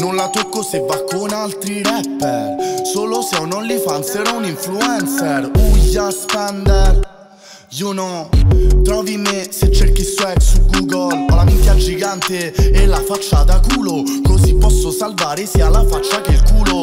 Non la tocco se va con altri rapper. Solo se ho un OnlyFans era un influencer. Uia spender You know. Trovi me se cerchi swag su Google. Ho la minchia gigante e la faccia da culo. Così posso salvare sia la faccia che il culo.